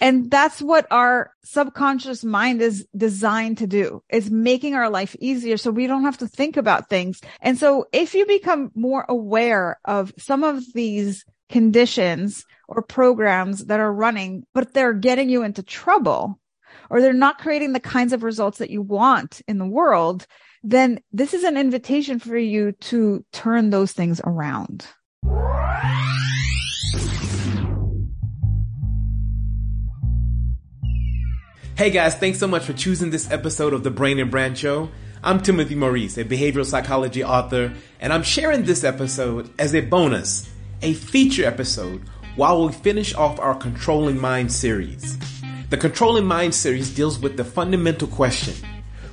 And that's what our subconscious mind is designed to do is making our life easier. So we don't have to think about things. And so if you become more aware of some of these conditions or programs that are running, but they're getting you into trouble or they're not creating the kinds of results that you want in the world, then this is an invitation for you to turn those things around. Hey guys, thanks so much for choosing this episode of the Brain and Brand Show. I'm Timothy Maurice, a behavioral psychology author, and I'm sharing this episode as a bonus, a feature episode, while we finish off our Controlling Mind series. The Controlling Mind series deals with the fundamental question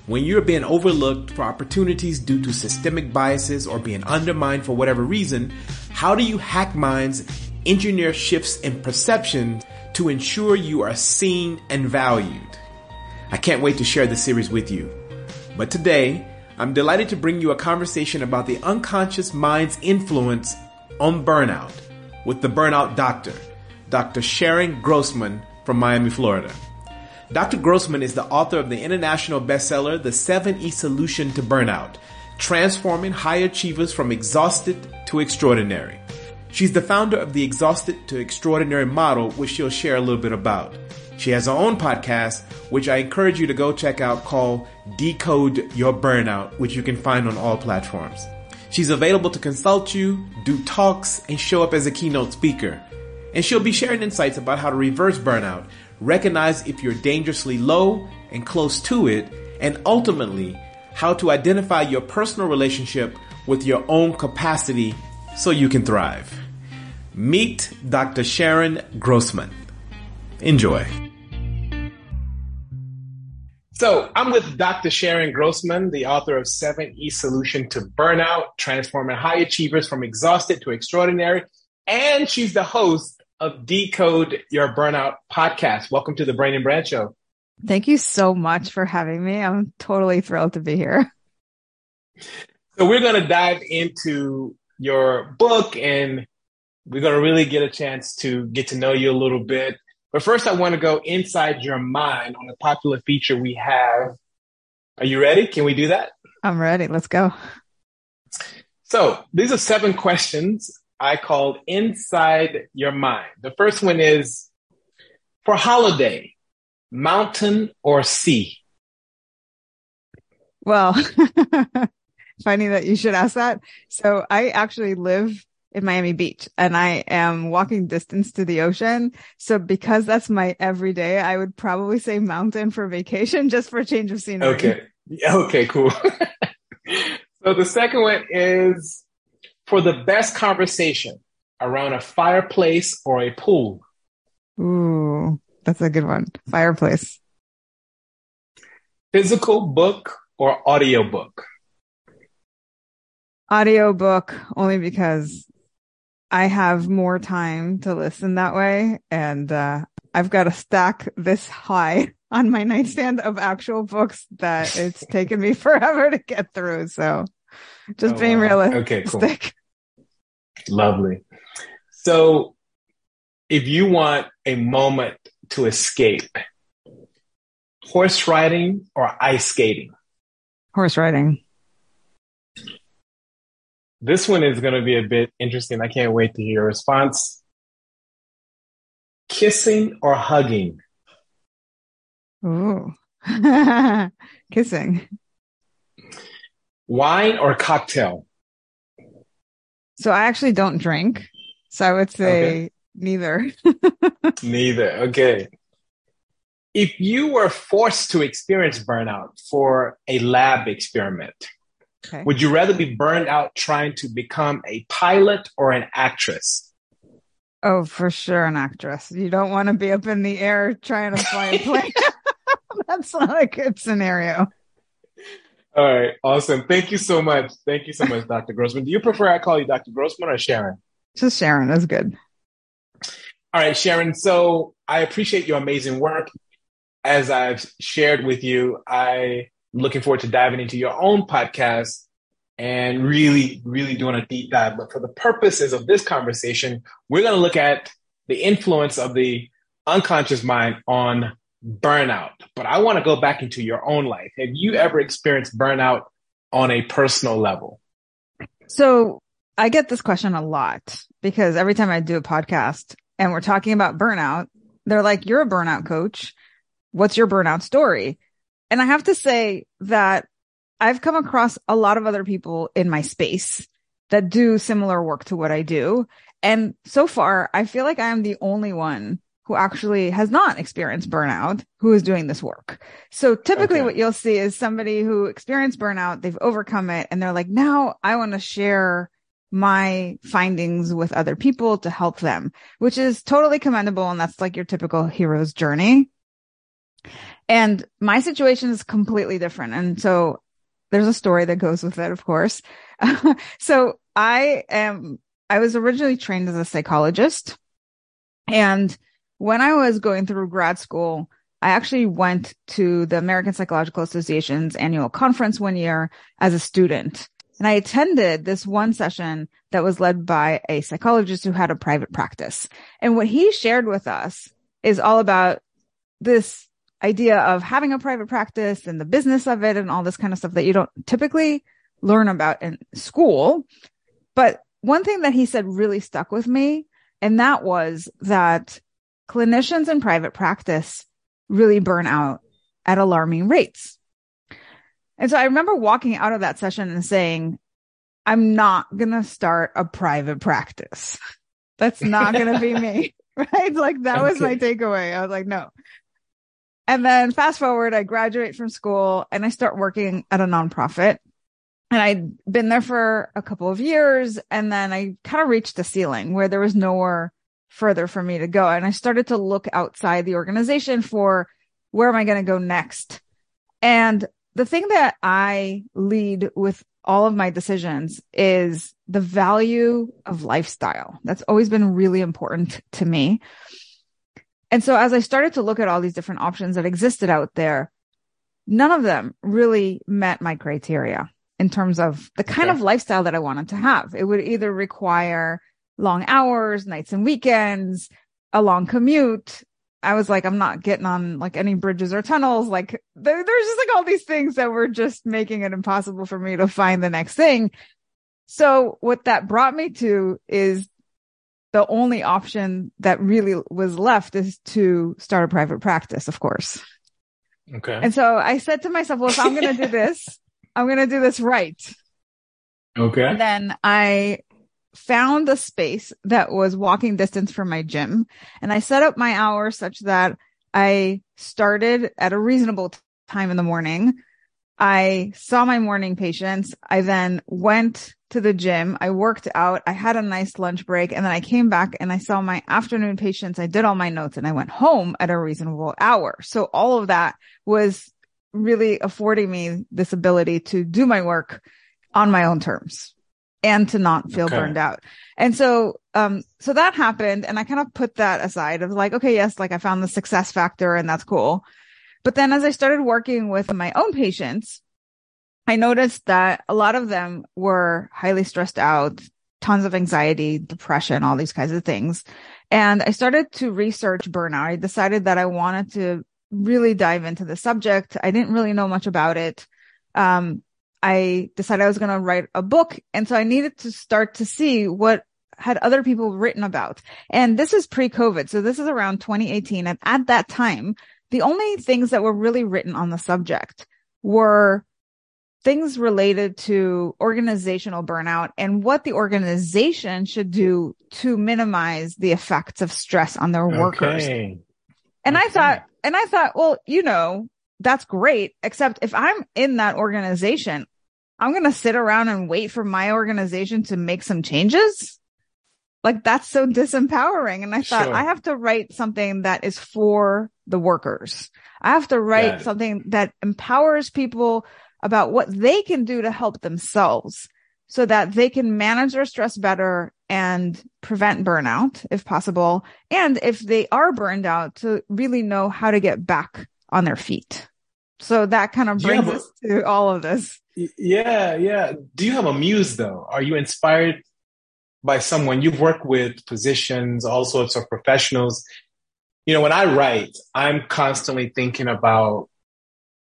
when you're being overlooked for opportunities due to systemic biases or being undermined for whatever reason, how do you hack minds, engineer shifts in perception to ensure you are seen and valued? I can't wait to share this series with you. But today, I'm delighted to bring you a conversation about the unconscious mind's influence on burnout with the burnout doctor, Dr. Sharon Grossman from Miami, Florida. Dr. Grossman is the author of the international bestseller, The 7E Solution to Burnout, transforming high achievers from exhausted to extraordinary. She's the founder of the Exhausted to Extraordinary model, which she'll share a little bit about. She has her own podcast, which I encourage you to go check out called Decode Your Burnout, which you can find on all platforms. She's available to consult you, do talks, and show up as a keynote speaker. And she'll be sharing insights about how to reverse burnout, recognize if you're dangerously low and close to it, and ultimately, how to identify your personal relationship with your own capacity so you can thrive. Meet Dr. Sharon Grossman. Enjoy. So I'm with Dr. Sharon Grossman, the author of 7E Solution to Burnout, Transforming High Achievers from Exhausted to Extraordinary. And she's the host of Decode Your Burnout podcast. Welcome to the Brain and Brand Show. Thank you so much for having me. I'm totally thrilled to be here. So we're going to dive into your book and we're going to really get a chance to get to know you a little bit. But first, I want to go inside your mind on a popular feature we have. Are you ready? Can we do that? I'm ready. Let's go. So these are seven questions I called inside your mind. The first one is for holiday, mountain or sea? Well, funny that you should ask that. So I actually live in Miami Beach and I am walking distance to the ocean. So because that's my everyday, I would probably say mountain for vacation just for a change of scenery. Okay. Okay, cool. so the second one is for the best conversation around a fireplace or a pool. Ooh, that's a good one. Fireplace. Physical book or audio book? Audio book only because I have more time to listen that way. And, uh, I've got a stack this high on my nightstand of actual books that it's taken me forever to get through. So just oh, being wow. realistic. Okay, cool. Lovely. So if you want a moment to escape, horse riding or ice skating? Horse riding. This one is going to be a bit interesting. I can't wait to hear your response. Kissing or hugging? Ooh. Kissing. Wine or cocktail? So I actually don't drink. So I would say okay. neither. neither. Okay. If you were forced to experience burnout for a lab experiment, Okay. Would you rather be burned out trying to become a pilot or an actress? Oh, for sure, an actress. You don't want to be up in the air trying to fly a plane. That's not a good scenario. All right, awesome. Thank you so much. Thank you so much, Dr. Grossman. Do you prefer I call you Dr. Grossman or Sharon? Just Sharon. That's good. All right, Sharon. So I appreciate your amazing work. As I've shared with you, I looking forward to diving into your own podcast and really, really doing a deep dive. But for the purposes of this conversation, we're going to look at the influence of the unconscious mind on burnout, but I want to go back into your own life. Have you ever experienced burnout on a personal level? So I get this question a lot because every time I do a podcast and we're talking about burnout, they're like, you're a burnout coach. What's your burnout story? And I have to say that I've come across a lot of other people in my space that do similar work to what I do. And so far, I feel like I am the only one who actually has not experienced burnout who is doing this work. So typically okay. what you'll see is somebody who experienced burnout, they've overcome it and they're like, now I want to share my findings with other people to help them, which is totally commendable. And that's like your typical hero's journey. And my situation is completely different. And so there's a story that goes with it, of course. so I am, I was originally trained as a psychologist. And when I was going through grad school, I actually went to the American Psychological Association's annual conference one year as a student. And I attended this one session that was led by a psychologist who had a private practice. And what he shared with us is all about this idea of having a private practice and the business of it and all this kind of stuff that you don't typically learn about in school. But one thing that he said really stuck with me. And that was that clinicians in private practice really burn out at alarming rates. And so I remember walking out of that session and saying, I'm not going to start a private practice. That's not going to be me. Right. Like that was my takeaway. I was like, no, and then fast forward, I graduate from school and I start working at a nonprofit. And I'd been there for a couple of years. And then I kind of reached the ceiling where there was nowhere further for me to go. And I started to look outside the organization for where am I going to go next? And the thing that I lead with all of my decisions is the value of lifestyle. That's always been really important to me. And so as I started to look at all these different options that existed out there, none of them really met my criteria in terms of the kind okay. of lifestyle that I wanted to have. It would either require long hours, nights and weekends, a long commute. I was like, I'm not getting on like any bridges or tunnels. Like there, there's just like all these things that were just making it impossible for me to find the next thing. So what that brought me to is the only option that really was left is to start a private practice, of course. Okay. And so I said to myself, well, if I'm going to do this, I'm going to do this right. Okay. And then I found a space that was walking distance from my gym and I set up my hours such that I started at a reasonable time in the morning. I saw my morning patients. I then went to the gym. I worked out. I had a nice lunch break and then I came back and I saw my afternoon patients. I did all my notes and I went home at a reasonable hour. So all of that was really affording me this ability to do my work on my own terms and to not feel okay. burned out. And so, um, so that happened and I kind of put that aside of like, okay, yes, like I found the success factor and that's cool. But then as I started working with my own patients, I noticed that a lot of them were highly stressed out, tons of anxiety, depression, all these kinds of things. And I started to research burnout. I decided that I wanted to really dive into the subject. I didn't really know much about it. Um, I decided I was going to write a book. And so I needed to start to see what had other people written about. And this is pre COVID. So this is around 2018. And at that time, the only things that were really written on the subject were things related to organizational burnout and what the organization should do to minimize the effects of stress on their workers. And okay. I thought, and I thought, well, you know, that's great. Except if I'm in that organization, I'm going to sit around and wait for my organization to make some changes. Like that's so disempowering. And I thought sure. I have to write something that is for the workers. I have to write something that empowers people about what they can do to help themselves so that they can manage their stress better and prevent burnout if possible. And if they are burned out to really know how to get back on their feet. So that kind of brings us to all of this. Yeah, yeah. Do you have a muse though? Are you inspired by someone you've worked with, physicians, all sorts of professionals? you know, when I write, I'm constantly thinking about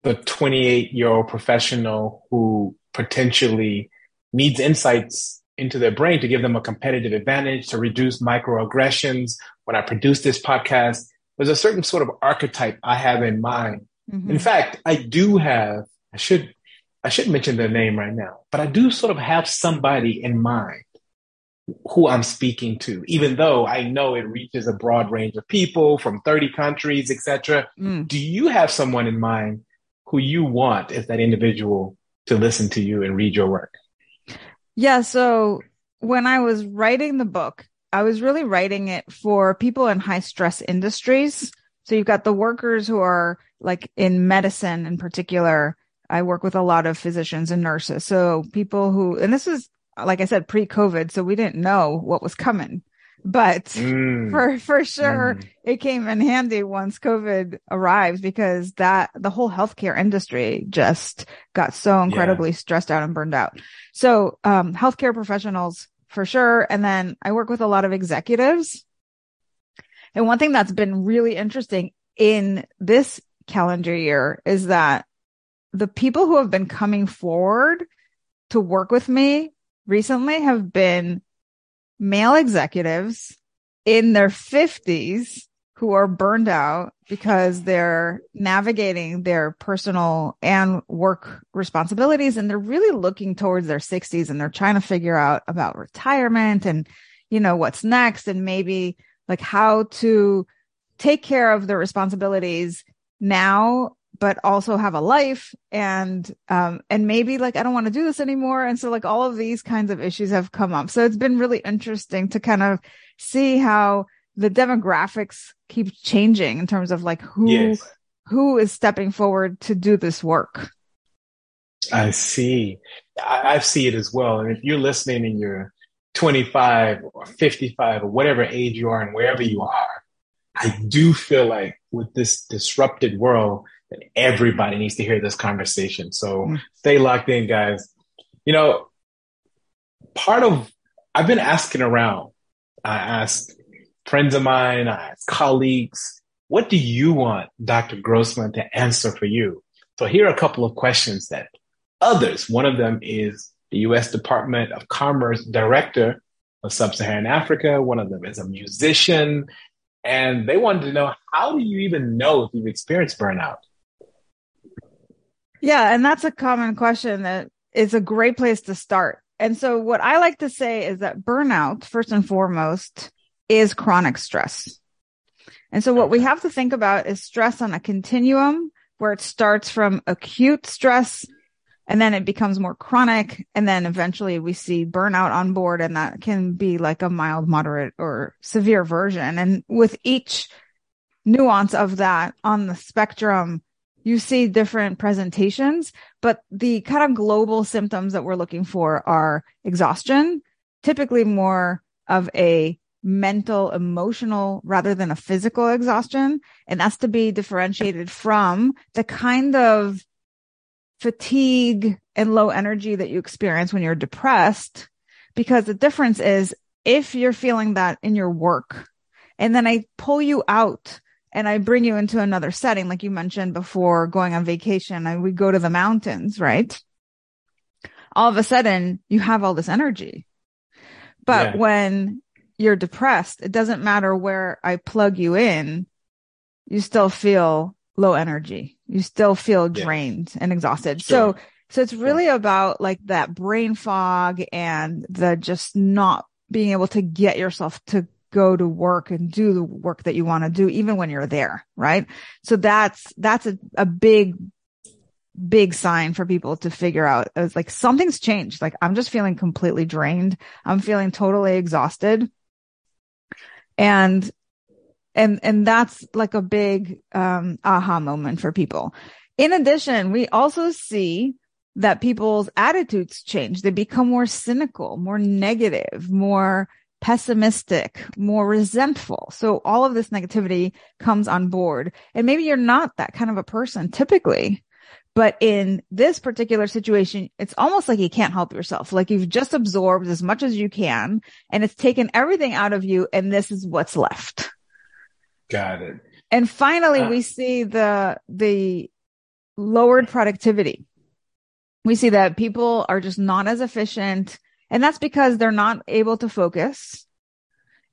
the 28 year old professional who potentially needs insights into their brain to give them a competitive advantage, to reduce microaggressions. When I produce this podcast, there's a certain sort of archetype I have in mind. Mm-hmm. In fact, I do have, I should, I should mention their name right now, but I do sort of have somebody in mind who I'm speaking to, even though I know it reaches a broad range of people from 30 countries, etc. Mm. Do you have someone in mind who you want as that individual to listen to you and read your work? Yeah. So when I was writing the book, I was really writing it for people in high stress industries. So you've got the workers who are like in medicine in particular. I work with a lot of physicians and nurses. So people who, and this is like I said, pre COVID. So we didn't know what was coming, but mm. for, for sure mm. it came in handy once COVID arrives because that the whole healthcare industry just got so incredibly yeah. stressed out and burned out. So, um, healthcare professionals for sure. And then I work with a lot of executives. And one thing that's been really interesting in this calendar year is that the people who have been coming forward to work with me recently have been male executives in their 50s who are burned out because they're navigating their personal and work responsibilities and they're really looking towards their 60s and they're trying to figure out about retirement and you know what's next and maybe like how to take care of their responsibilities now but also have a life and um and maybe like I don't want to do this anymore and so like all of these kinds of issues have come up. So it's been really interesting to kind of see how the demographics keep changing in terms of like who yes. who is stepping forward to do this work. I see. I, I see it as well. And if you're listening and you're 25 or 55 or whatever age you are and wherever you are, I do feel like with this disrupted world, that everybody needs to hear this conversation. So mm. stay locked in, guys. You know, part of, I've been asking around. I asked friends of mine, I asked colleagues, what do you want Dr. Grossman to answer for you? So here are a couple of questions that others, one of them is the U.S. Department of Commerce Director of Sub-Saharan Africa. One of them is a musician. And they wanted to know, how do you even know if you've experienced burnout? Yeah. And that's a common question that is a great place to start. And so what I like to say is that burnout, first and foremost, is chronic stress. And so what we have to think about is stress on a continuum where it starts from acute stress and then it becomes more chronic. And then eventually we see burnout on board and that can be like a mild, moderate or severe version. And with each nuance of that on the spectrum, you see different presentations, but the kind of global symptoms that we're looking for are exhaustion, typically more of a mental, emotional rather than a physical exhaustion. And that's to be differentiated from the kind of fatigue and low energy that you experience when you're depressed. Because the difference is if you're feeling that in your work and then I pull you out and I bring you into another setting, like you mentioned before going on vacation and we go to the mountains, right? All of a sudden you have all this energy. But yeah. when you're depressed, it doesn't matter where I plug you in, you still feel low energy. You still feel drained yeah. and exhausted. Sure. So, so it's really sure. about like that brain fog and the just not being able to get yourself to go to work and do the work that you want to do, even when you're there. Right. So that's, that's a, a big, big sign for people to figure out. It's like something's changed. Like I'm just feeling completely drained. I'm feeling totally exhausted. And, and, and that's like a big, um, aha moment for people. In addition, we also see that people's attitudes change. They become more cynical, more negative, more pessimistic, more resentful. So all of this negativity comes on board. And maybe you're not that kind of a person typically. But in this particular situation, it's almost like you can't help yourself. Like you've just absorbed as much as you can and it's taken everything out of you and this is what's left. Got it. And finally, uh, we see the, the lowered productivity. We see that people are just not as efficient and that's because they're not able to focus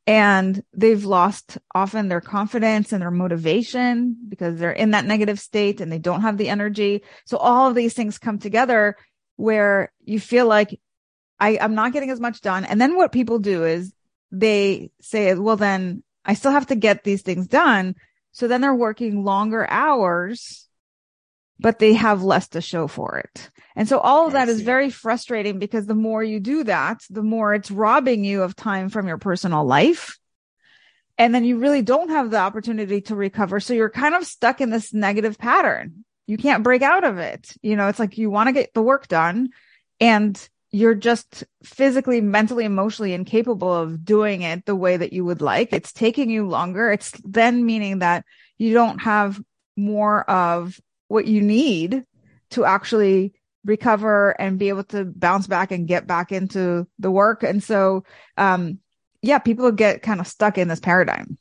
and they've lost often their confidence and their motivation because they're in that negative state and they don't have the energy. So all of these things come together where you feel like I, I'm not getting as much done. And then what people do is they say, well, then I still have to get these things done. So then they're working longer hours, but they have less to show for it. And so all of that is very frustrating because the more you do that, the more it's robbing you of time from your personal life. And then you really don't have the opportunity to recover. So you're kind of stuck in this negative pattern. You can't break out of it. You know, it's like you want to get the work done and you're just physically, mentally, emotionally incapable of doing it the way that you would like. It's taking you longer. It's then meaning that you don't have more of what you need to actually recover and be able to bounce back and get back into the work. And so, um, yeah, people get kind of stuck in this paradigm.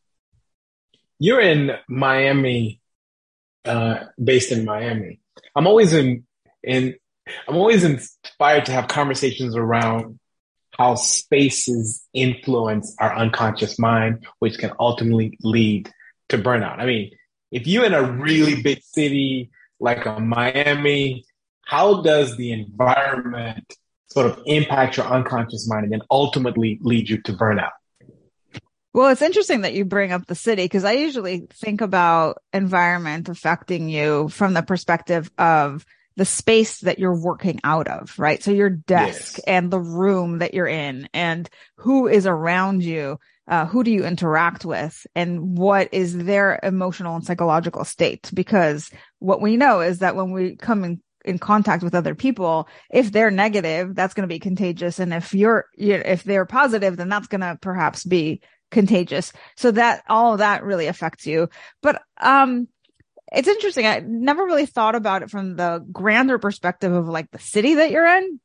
You're in Miami, uh, based in Miami. I'm always in, in, I'm always inspired to have conversations around how spaces influence our unconscious mind, which can ultimately lead to burnout. I mean, if you're in a really big city like a Miami, how does the environment sort of impact your unconscious mind and then ultimately lead you to burnout? Well, it's interesting that you bring up the city because I usually think about environment affecting you from the perspective of the space that you're working out of, right? So your desk yes. and the room that you're in and who is around you. Uh, who do you interact with and what is their emotional and psychological state? Because what we know is that when we come in in contact with other people, if they're negative, that's going to be contagious. And if you're, if they're positive, then that's going to perhaps be contagious. So that all of that really affects you. But, um, it's interesting. I never really thought about it from the grander perspective of like the city that you're in.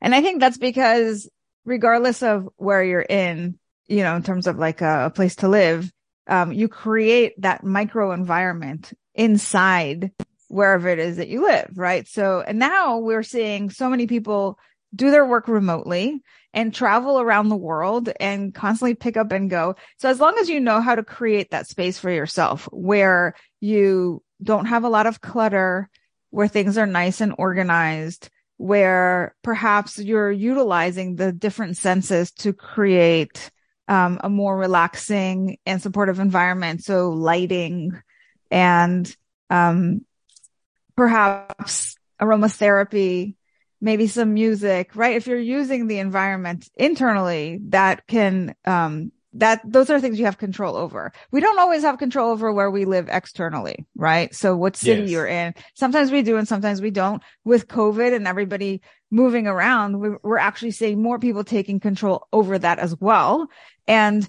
And I think that's because regardless of where you're in, you know, in terms of like a, a place to live, um, you create that micro environment inside wherever it is that you live, right? So, and now we're seeing so many people do their work remotely and travel around the world and constantly pick up and go. So as long as you know how to create that space for yourself where you don't have a lot of clutter, where things are nice and organized, where perhaps you're utilizing the different senses to create um, a more relaxing and supportive environment. So lighting and um, perhaps aromatherapy, maybe some music, right? If you're using the environment internally, that can, um, that those are things you have control over. We don't always have control over where we live externally, right? So what city yes. you're in. Sometimes we do and sometimes we don't. With COVID and everybody moving around, we're actually seeing more people taking control over that as well. And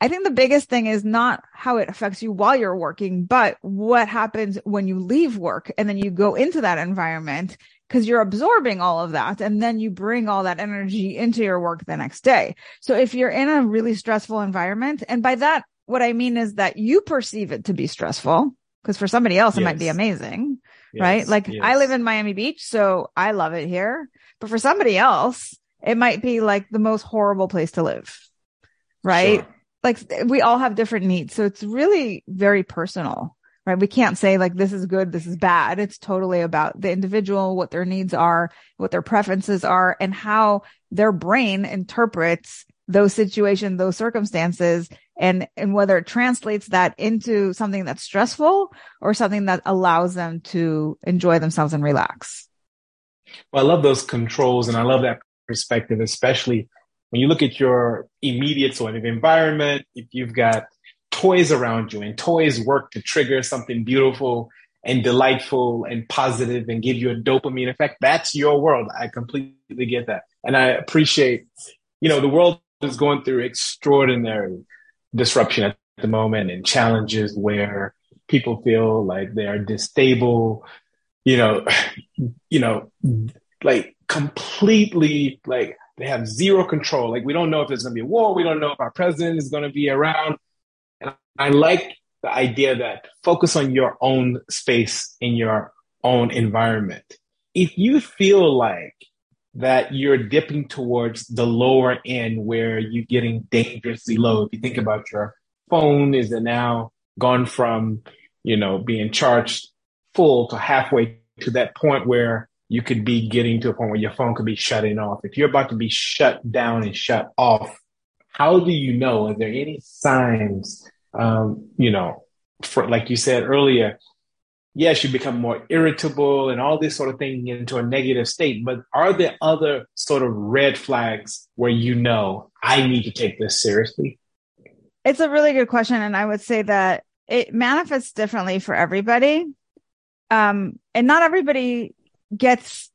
I think the biggest thing is not how it affects you while you're working, but what happens when you leave work and then you go into that environment because you're absorbing all of that and then you bring all that energy into your work the next day. So if you're in a really stressful environment, and by that, what I mean is that you perceive it to be stressful because for somebody else, it yes. might be amazing, yes. right? Like yes. I live in Miami Beach, so I love it here, but for somebody else, it might be like the most horrible place to live, right? Sure like we all have different needs. So it's really very personal, right? We can't say like this is good, this is bad. It's totally about the individual, what their needs are, what their preferences are, and how their brain interprets those situations, those circumstances, and, and whether it translates that into something that's stressful or something that allows them to enjoy themselves and relax. Well, I love those controls and I love that perspective, especially when you look at your immediate sort of environment, if you've got toys around you and toys work to trigger something beautiful and delightful and positive and give you a dopamine effect, that's your world. I completely get that. And I appreciate, you know, the world is going through extraordinary disruption at the moment and challenges where people feel like they are distable, you know, you know, like completely like they have zero control. Like we don't know if there's going to be a war. We don't know if our president is going to be around. And I like the idea that focus on your own space in your own environment. If you feel like that you're dipping towards the lower end where you're getting dangerously low, if you think about your phone, is it now gone from, you know, being charged full to halfway to that point where you could be getting to a point where your phone could be shutting off. If you're about to be shut down and shut off, how do you know? Are there any signs, um, you know, for, like you said earlier, yes, you become more irritable and all this sort of thing into a negative state, but are there other sort of red flags where you know I need to take this seriously? It's a really good question. And I would say that it manifests differently for everybody. Um, and not everybody gets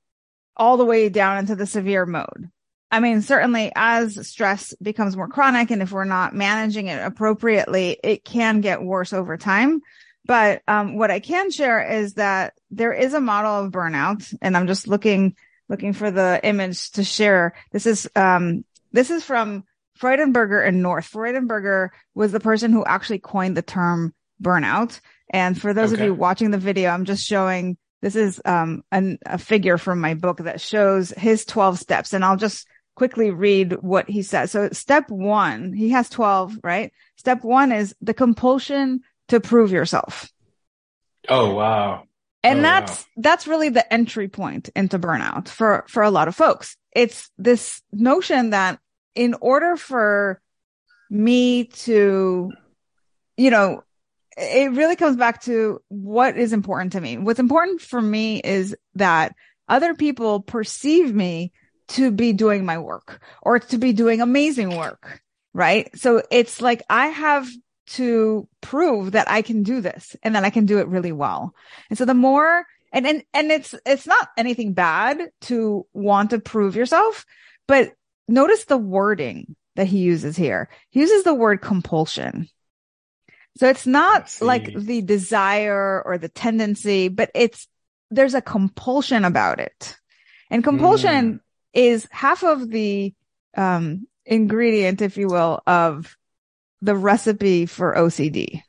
all the way down into the severe mode. I mean, certainly as stress becomes more chronic and if we're not managing it appropriately, it can get worse over time. But um, what I can share is that there is a model of burnout and I'm just looking, looking for the image to share. This is, um, this is from Freudenberger and North. Freudenberger was the person who actually coined the term burnout. And for those okay. of you watching the video, I'm just showing this is um, an, a figure from my book that shows his 12 steps. And I'll just quickly read what he says. So step one, he has 12, right? Step one is the compulsion to prove yourself. Oh, wow. And oh, that's, wow. that's really the entry point into burnout for, for a lot of folks. It's this notion that in order for me to, you know, it really comes back to what is important to me. What's important for me is that other people perceive me to be doing my work or to be doing amazing work. Right. So it's like I have to prove that I can do this and that I can do it really well. And so the more and, and, and it's, it's not anything bad to want to prove yourself, but notice the wording that he uses here. He uses the word compulsion. So it's not like the desire or the tendency, but it's, there's a compulsion about it. And compulsion mm. Is half of the, um, ingredient, if you will, of the recipe for OCD,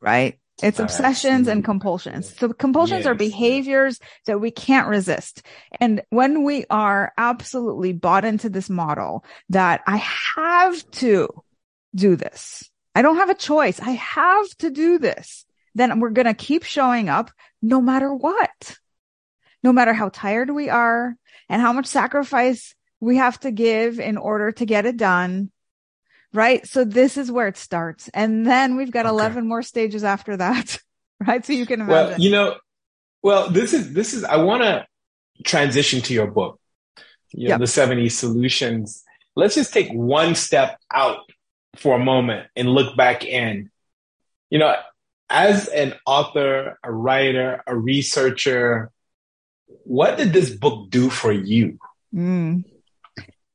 right? It's obsessions and compulsions. So compulsions yes. are behaviors that we can't resist. And when we are absolutely bought into this model that I have to do this, I don't have a choice. I have to do this. Then we're going to keep showing up no matter what, no matter how tired we are and how much sacrifice we have to give in order to get it done. Right. So this is where it starts. And then we've got okay. 11 more stages after that. Right. So you can imagine. Well, you know, well, this is, this is, I want to transition to your book, you know, yep. the 7E solutions. Let's just take one step out for a moment and look back in, you know, as an author, a writer, a researcher, what did this book do for you? Mm.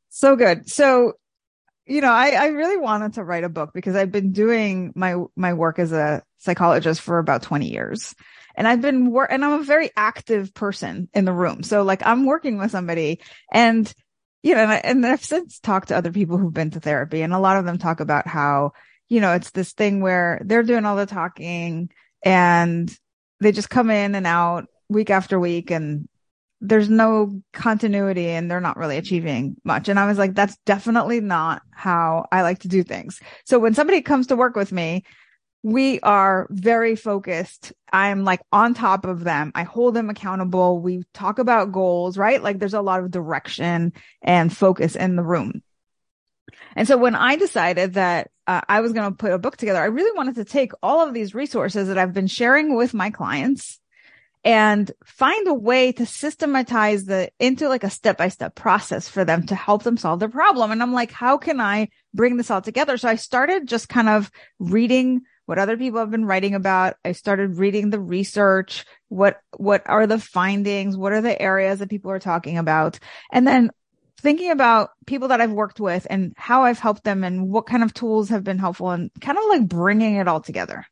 So good. So, you know, I, I really wanted to write a book because I've been doing my, my work as a psychologist for about 20 years. And I've been work, and I'm a very active person in the room. So like I'm working with somebody and you know, and, I, and I've since talked to other people who've been to therapy and a lot of them talk about how, you know, it's this thing where they're doing all the talking and they just come in and out week after week and there's no continuity and they're not really achieving much. And I was like, that's definitely not how I like to do things. So when somebody comes to work with me, we are very focused. I'm like on top of them. I hold them accountable. We talk about goals, right? Like there's a lot of direction and focus in the room. And so when I decided that uh, I was going to put a book together, I really wanted to take all of these resources that I've been sharing with my clients and find a way to systematize the into like a step by step process for them to help them solve their problem. And I'm like, how can I bring this all together? So I started just kind of reading what other people have been writing about. I started reading the research. What, what are the findings? What are the areas that people are talking about? And then thinking about people that I've worked with and how I've helped them and what kind of tools have been helpful and kind of like bringing it all together.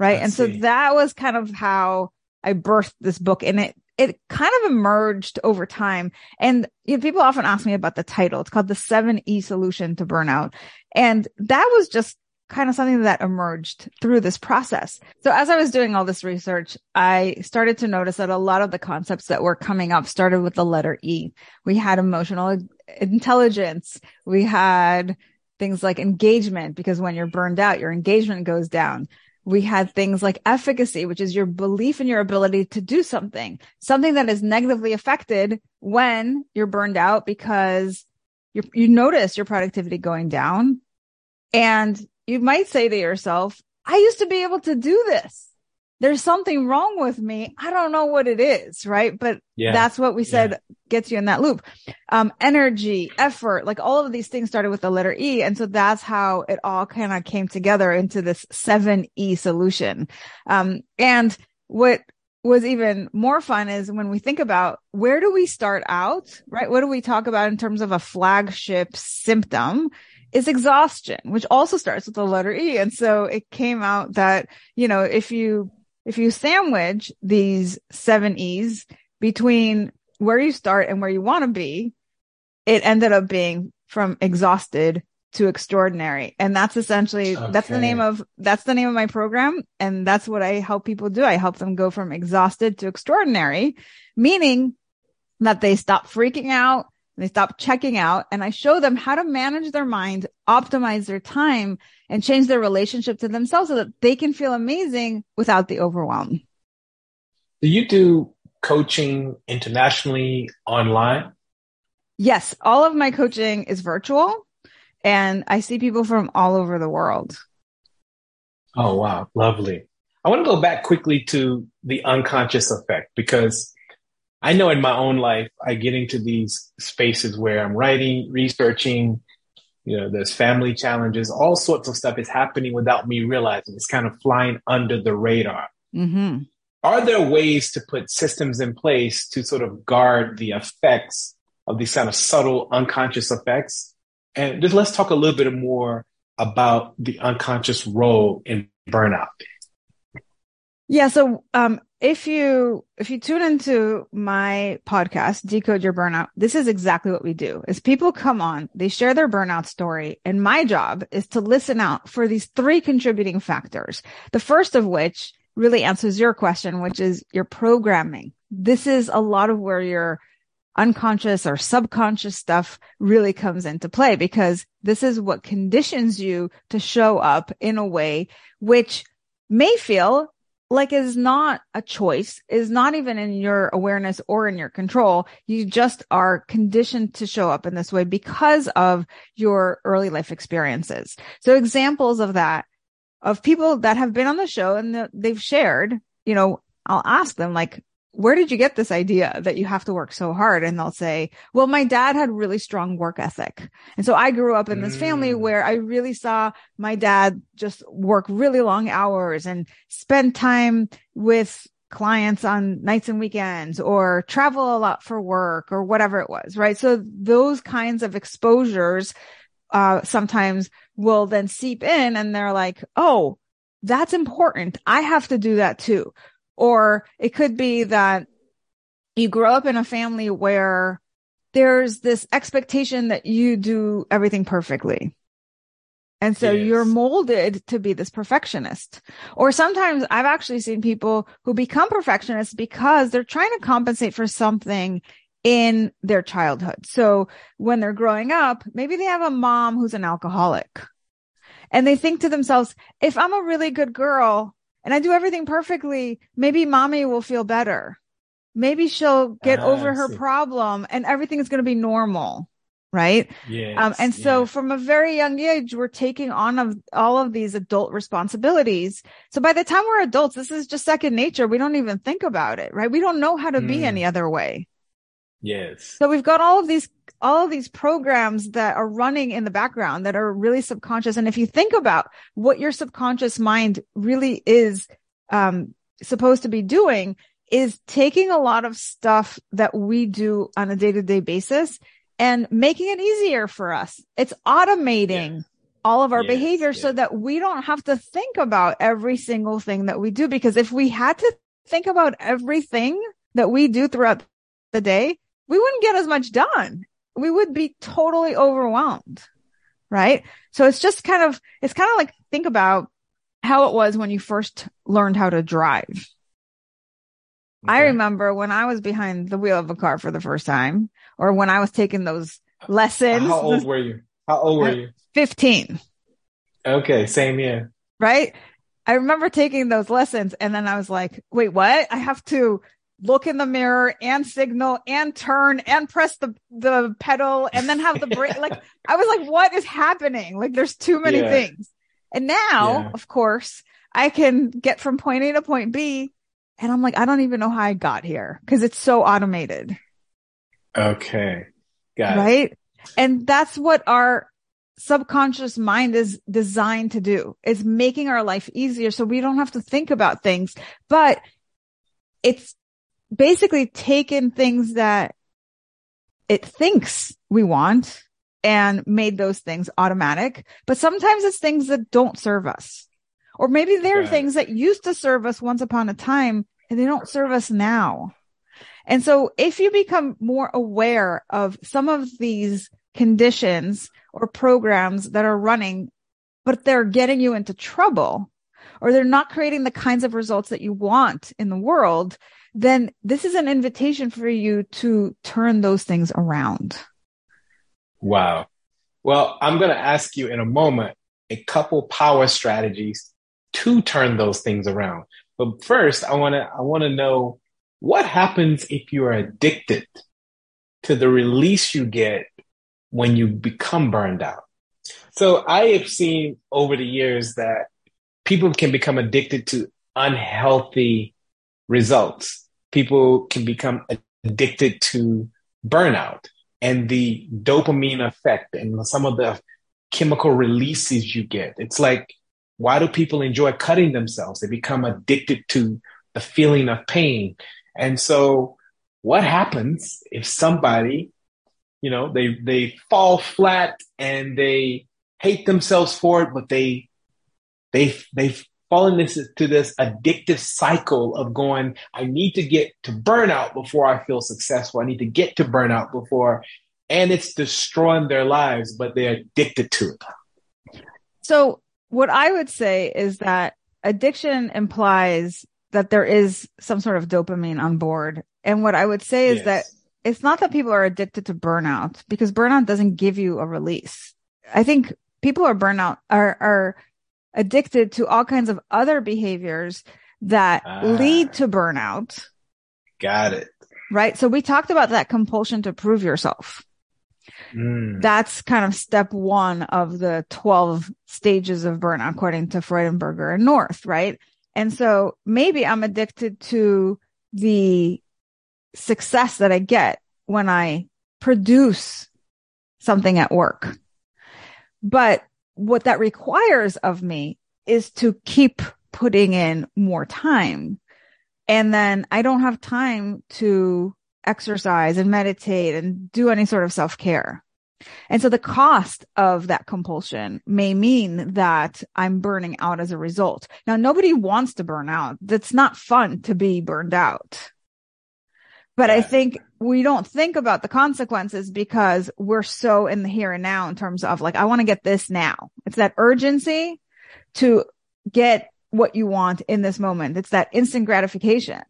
Right. and see. so that was kind of how I birthed this book and it, it kind of emerged over time. And you know, people often ask me about the title. It's called the seven E solution to burnout. And that was just kind of something that emerged through this process. So as I was doing all this research, I started to notice that a lot of the concepts that were coming up started with the letter E. We had emotional intelligence. We had things like engagement because when you're burned out, your engagement goes down. We had things like efficacy, which is your belief in your ability to do something, something that is negatively affected when you're burned out because you you notice your productivity going down and you might say to yourself, I used to be able to do this. There's something wrong with me. I don't know what it is. Right. But yeah. that's what we said yeah. gets you in that loop. Um, energy, effort, like all of these things started with the letter E. And so that's how it all kind of came together into this seven E solution. Um, and what was even more fun is when we think about where do we start out, right? What do we talk about in terms of a flagship symptom? is exhaustion, which also starts with the letter E. And so it came out that, you know, if you, if you sandwich these seven E's between where you start and where you want to be, it ended up being from exhausted to extraordinary. And that's essentially, okay. that's the name of, that's the name of my program. And that's what I help people do. I help them go from exhausted to extraordinary, meaning that they stop freaking out. They stop checking out and I show them how to manage their mind, optimize their time and change their relationship to themselves so that they can feel amazing without the overwhelm. Do you do coaching internationally online? Yes. All of my coaching is virtual and I see people from all over the world. Oh, wow. Lovely. I want to go back quickly to the unconscious effect because I know in my own life, I get into these spaces where I'm writing, researching, you know, there's family challenges, all sorts of stuff is happening without me realizing. It's kind of flying under the radar. Mm-hmm. Are there ways to put systems in place to sort of guard the effects of these kind of subtle unconscious effects? And just let's talk a little bit more about the unconscious role in burnout. Yeah. So, um, if you if you tune into my podcast decode your burnout this is exactly what we do is people come on they share their burnout story and my job is to listen out for these three contributing factors the first of which really answers your question which is your programming this is a lot of where your unconscious or subconscious stuff really comes into play because this is what conditions you to show up in a way which may feel like is not a choice, is not even in your awareness or in your control. You just are conditioned to show up in this way because of your early life experiences. So examples of that, of people that have been on the show and they've shared, you know, I'll ask them like, where did you get this idea that you have to work so hard? And they'll say, well, my dad had really strong work ethic. And so I grew up in this mm. family where I really saw my dad just work really long hours and spend time with clients on nights and weekends or travel a lot for work or whatever it was. Right. So those kinds of exposures, uh, sometimes will then seep in and they're like, Oh, that's important. I have to do that too. Or it could be that you grow up in a family where there's this expectation that you do everything perfectly. And so yes. you're molded to be this perfectionist. Or sometimes I've actually seen people who become perfectionists because they're trying to compensate for something in their childhood. So when they're growing up, maybe they have a mom who's an alcoholic and they think to themselves, if I'm a really good girl, and I do everything perfectly, maybe mommy will feel better. Maybe she'll get uh, over her problem and everything is going to be normal. Right. Yeah. Um, and so from a very young age, we're taking on of all of these adult responsibilities. So by the time we're adults, this is just second nature. We don't even think about it, right? We don't know how to mm. be any other way. Yes. So we've got all of these, all of these programs that are running in the background that are really subconscious. And if you think about what your subconscious mind really is, um, supposed to be doing is taking a lot of stuff that we do on a day to day basis and making it easier for us. It's automating yes. all of our yes, behavior yes. so that we don't have to think about every single thing that we do. Because if we had to think about everything that we do throughout the day, we wouldn't get as much done. We would be totally overwhelmed. Right. So it's just kind of, it's kind of like think about how it was when you first learned how to drive. Okay. I remember when I was behind the wheel of a car for the first time, or when I was taking those lessons. How old were you? How old were you? 15. Okay, same year. Right? I remember taking those lessons and then I was like, wait, what? I have to look in the mirror and signal and turn and press the, the pedal and then have the brake. like I was like, what is happening? Like there's too many yeah. things. And now, yeah. of course, I can get from point A to point B. And I'm like, I don't even know how I got here because it's so automated. Okay. Got right. It. And that's what our subconscious mind is designed to do. is making our life easier so we don't have to think about things, but it's basically taken things that it thinks we want and made those things automatic. But sometimes it's things that don't serve us. Or maybe they're things that used to serve us once upon a time and they don't serve us now. And so if you become more aware of some of these conditions or programs that are running, but they're getting you into trouble or they're not creating the kinds of results that you want in the world, then this is an invitation for you to turn those things around. Wow. Well, I'm going to ask you in a moment a couple power strategies to turn those things around. But first, I want to I want to know what happens if you are addicted to the release you get when you become burned out. So I have seen over the years that people can become addicted to unhealthy results. People can become addicted to burnout and the dopamine effect and some of the chemical releases you get. It's like, why do people enjoy cutting themselves? They become addicted to the feeling of pain. And so what happens if somebody you know, they they fall flat and they hate themselves for it, but they they they fall into this, this addictive cycle of going, I need to get to burnout before I feel successful. I need to get to burnout before, and it's destroying their lives, but they're addicted to it. So what I would say is that addiction implies that there is some sort of dopamine on board. And what I would say is yes. that it's not that people are addicted to burnout because burnout doesn't give you a release. I think people are burnout are, are addicted to all kinds of other behaviors that ah, lead to burnout. Got it. Right. So we talked about that compulsion to prove yourself. Mm. That's kind of step one of the 12 stages of burnout, according to Freudenberger and North. Right. And so maybe I'm addicted to the success that I get when I produce something at work. But what that requires of me is to keep putting in more time. And then I don't have time to exercise and meditate and do any sort of self care. And so the cost of that compulsion may mean that I'm burning out as a result. Now, nobody wants to burn out. That's not fun to be burned out. But I think we don't think about the consequences because we're so in the here and now in terms of like, I want to get this now. It's that urgency to get what you want in this moment. It's that instant gratification,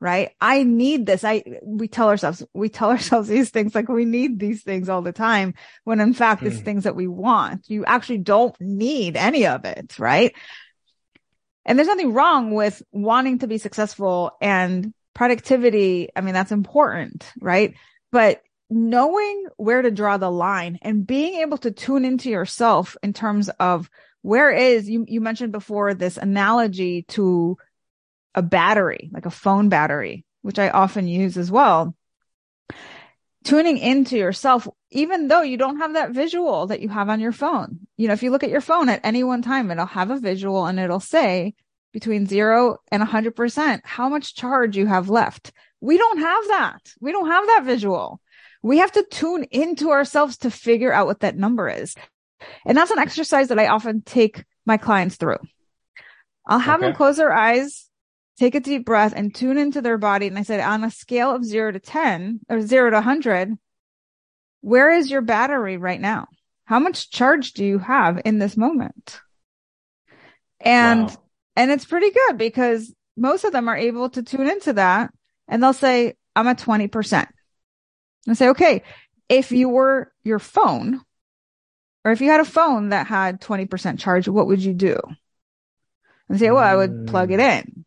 right? I need this. I, we tell ourselves, we tell ourselves these things like we need these things all the time when in fact mm. it's hmm. things that we want. You actually don't need any of it, right? And there's nothing wrong with wanting to be successful and productivity, I mean, that's important, right? But knowing where to draw the line and being able to tune into yourself in terms of where is you, you mentioned before this analogy to a battery, like a phone battery, which I often use as well. Tuning into yourself, even though you don't have that visual that you have on your phone. You know, if you look at your phone at any one time, it'll have a visual and it'll say, between zero and 100%, how much charge you have left. We don't have that. We don't have that visual. We have to tune into ourselves to figure out what that number is. And that's an exercise that I often take my clients through. I'll have okay. them close their eyes, take a deep breath and tune into their body. And I said, on a scale of zero to 10 or zero to 100, where is your battery right now? How much charge do you have in this moment? And, Wow. And it's pretty good because most of them are able to tune into that and they'll say, I'm at 20%. And say, okay, if you were your phone or if you had a phone that had 20% charge, what would you do? And say, well, I would plug it in.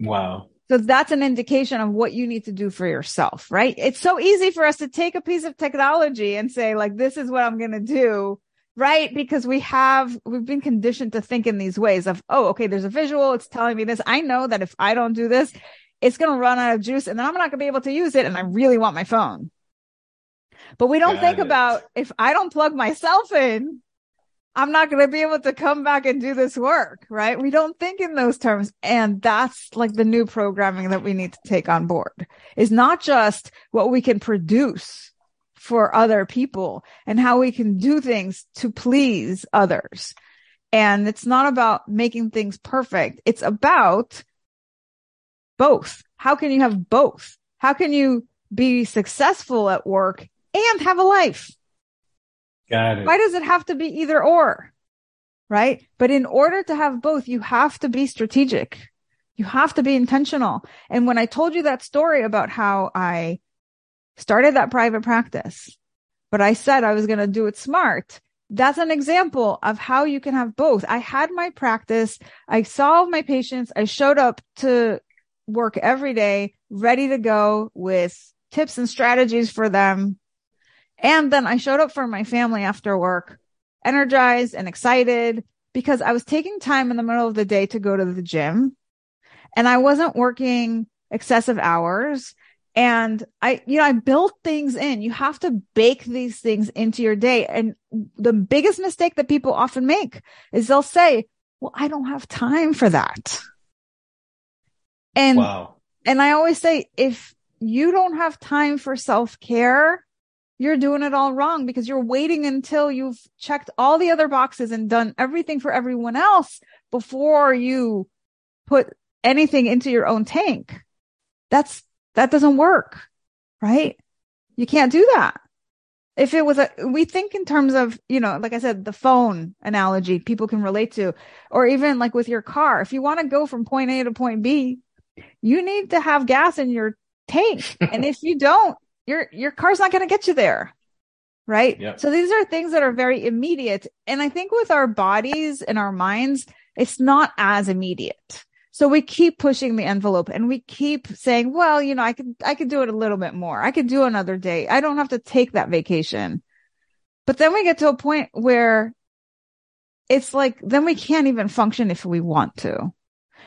Wow. So that's an indication of what you need to do for yourself, right? It's so easy for us to take a piece of technology and say, like, this is what I'm going to do, right? Because we have, we've been conditioned to think in these ways of, oh, okay, there's a visual. It's telling me this. I know that if I don't do this, it's going to run out of juice and then I'm not going to be able to use it. And I really want my phone. But we don't Got think it. about if I don't plug myself in, I'm not going to be able to come back and do this work, right? We don't think in those terms. And that's like the new programming that we need to take on board is not just what we can produce for other people and how we can do things to please others. And it's not about making things perfect. It's about both. How can you have both? How can you be successful at work and have a life? Got it. Why does it have to be either or? Right. But in order to have both, you have to be strategic. You have to be intentional. And when I told you that story about how I started that private practice, but I said I was going to do it smart. That's an example of how you can have both. I had my practice. I saw my patients. I showed up to work every day, ready to go with tips and strategies for them. And then I showed up for my family after work, energized and excited because I was taking time in the middle of the day to go to the gym and I wasn't working excessive hours. And I, you know, I built things in. You have to bake these things into your day. And the biggest mistake that people often make is they'll say, well, I don't have time for that. And Wow. and I always say, if you don't have time for self care, you're doing it all wrong because you're waiting until you've checked all the other boxes and done everything for everyone else before you put anything into your own tank. That's, that doesn't work, right? You can't do that. If it was a, we think in terms of, you know, like I said, the phone analogy people can relate to, or even like with your car. If you want to go from point A to point B, you need to have gas in your tank. and if you don't, your, your car's not going to get you there. Right. Yep. So these are things that are very immediate. And I think with our bodies and our minds, it's not as immediate. So we keep pushing the envelope and we keep saying, well, you know, I could, I could do it a little bit more. I could do another day. I don't have to take that vacation. But then we get to a point where it's like, then we can't even function if we want to.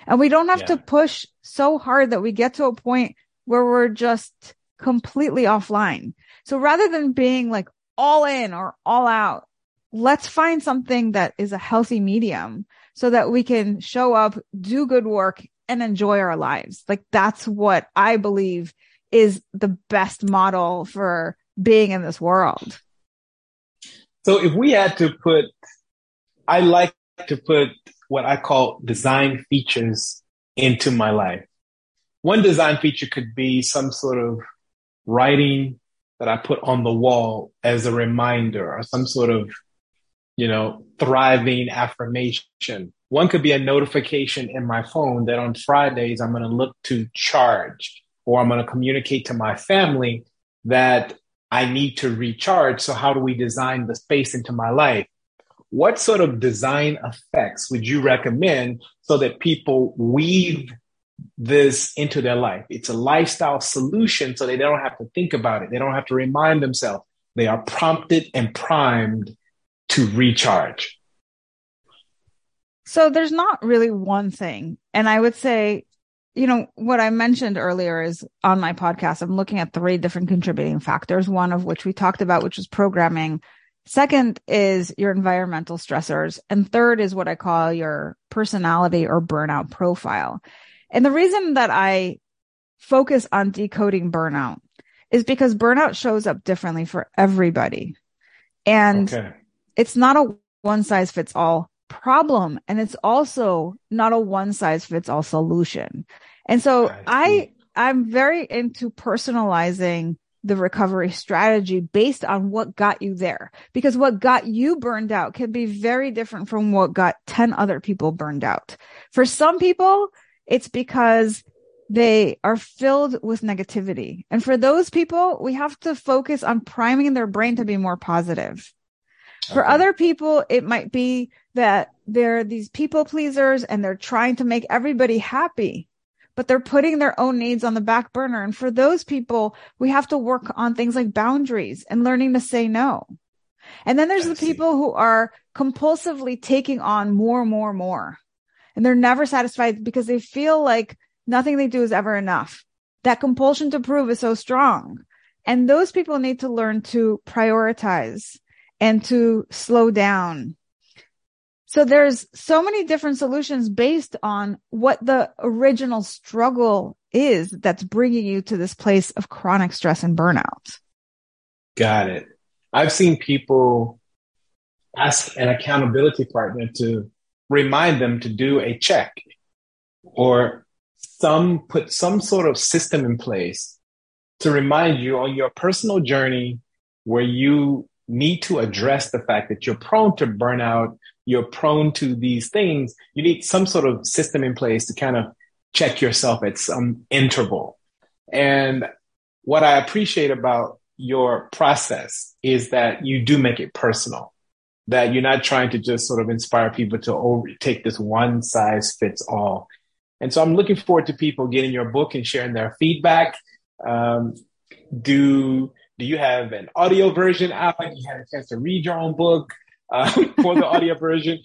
And we don't have Yeah. to push so hard that we get to a point where we're just completely offline. So rather than being like all in or all out, let's find something that is a healthy medium so that we can show up, do good work and enjoy our lives. Like that's what I believe is the best model for being in this world. So if we had to put, I like to put what I call design features into my life. One design feature could be some sort of writing that I put on the wall as a reminder or some sort of, you know, thriving affirmation. One could be a notification in my phone that on Fridays I'm going to look to charge or I'm going to communicate to my family that I need to recharge. So how do we design the space into my life? What sort of design effects would you recommend so that people weave this into their life? It's a lifestyle solution so they don't have to think about it. They don't have to remind themselves. They are prompted and primed to recharge. So there's not really one thing. And I would say, you know, what I mentioned earlier is on my podcast, I'm looking at three different contributing factors, one of which we talked about, which was programming. Second is your environmental stressors. And third is what I call your personality or burnout profile. And the reason that I focus on decoding burnout is because burnout shows up differently for everybody. And Okay. It's not a one size fits all problem. And it's also not a one size fits all solution. And so I I I'm very into personalizing the recovery strategy based on what got you there. Because what got you burned out can be very different from what got 10 other people burned out. For some people, it's because they are filled with negativity. And for those people, we have to focus on priming their brain to be more positive. Okay. For other people, it might be that they're these people pleasers and they're trying to make everybody happy, but they're putting their own needs on the back burner. And for those people, we have to work on things like boundaries and learning to say no. And then there's I the see. people who are compulsively taking on more, more, more. And they're never satisfied because they feel like Nothing they do is ever enough. That compulsion to prove is so strong. And those people need to learn to prioritize and to slow down. So there's so many different solutions based on what the original struggle is that's bringing you to this place of chronic stress and burnout. Got it. I've seen people ask an accountability partner to remind them to do a check or some put some sort of system in place to remind you on your personal journey where you need to address the fact that you're prone to burnout, you're prone to these things. You need some sort of system in place to kind of check yourself at some interval. And what I appreciate about your process is that you do make it personal, that you're not trying to just sort of inspire people to over, take this one size fits all. And so I'm looking forward to people getting your book and sharing their feedback. Um, do do you have an audio version out? Do You had a chance to read your own book uh, for the audio version.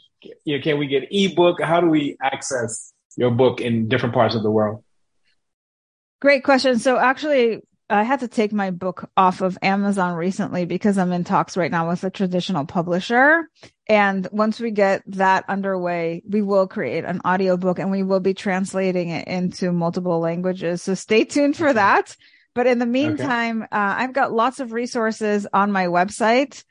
You know, can we get ebook? How do we access your book in different parts of the world? Great question. So actually, I had to take my book off of Amazon recently because I'm in talks right now with a traditional publisher. And once we get that underway, we will create an audiobook and we will be translating it into multiple languages. So stay tuned for that. But in the meantime, okay. uh, I've got lots of resources on my website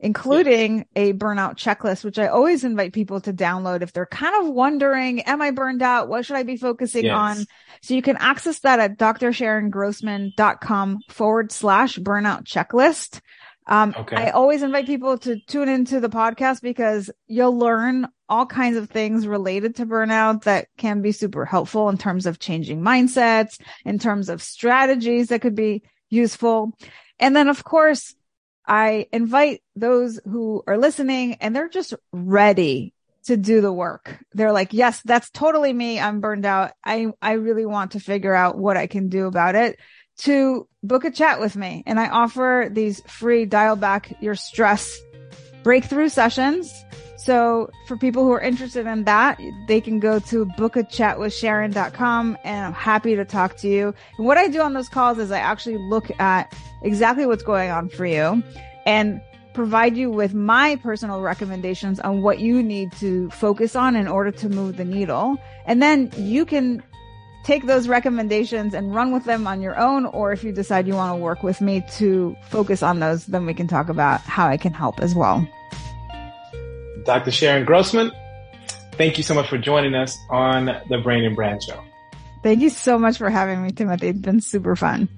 including a burnout checklist, which I always invite people to download if they're kind of wondering, am I burned out? What should I be focusing yes. on? So you can access that at drsharongrossman.com forward slash burnout checklist. Um, okay. I always invite people to tune into the podcast because you'll learn all kinds of things related to burnout that can be super helpful in terms of changing mindsets, in terms of strategies that could be useful. And then, of course, I invite those who are listening and they're just ready to do the work. They're like, yes, that's totally me. I'm burned out. I, I really want to figure out what I can do about it to book a chat with me. And I offer these free dial back your stress breakthrough sessions. So for people who are interested in that, they can go to bookachatwithsharon.com and I'm happy to talk to you. And what I do on those calls is I actually look at exactly what's going on for you and provide you with my personal recommendations on what you need to focus on in order to move the needle. And then you can take those recommendations and run with them on your own. Or if you decide you want to work with me to focus on those, then we can talk about how I can help as well. Dr. Sharon Grossman, thank you so much for joining us on the Brain and Brand Show. Thank you so much for having me, Timothy. It's been super fun.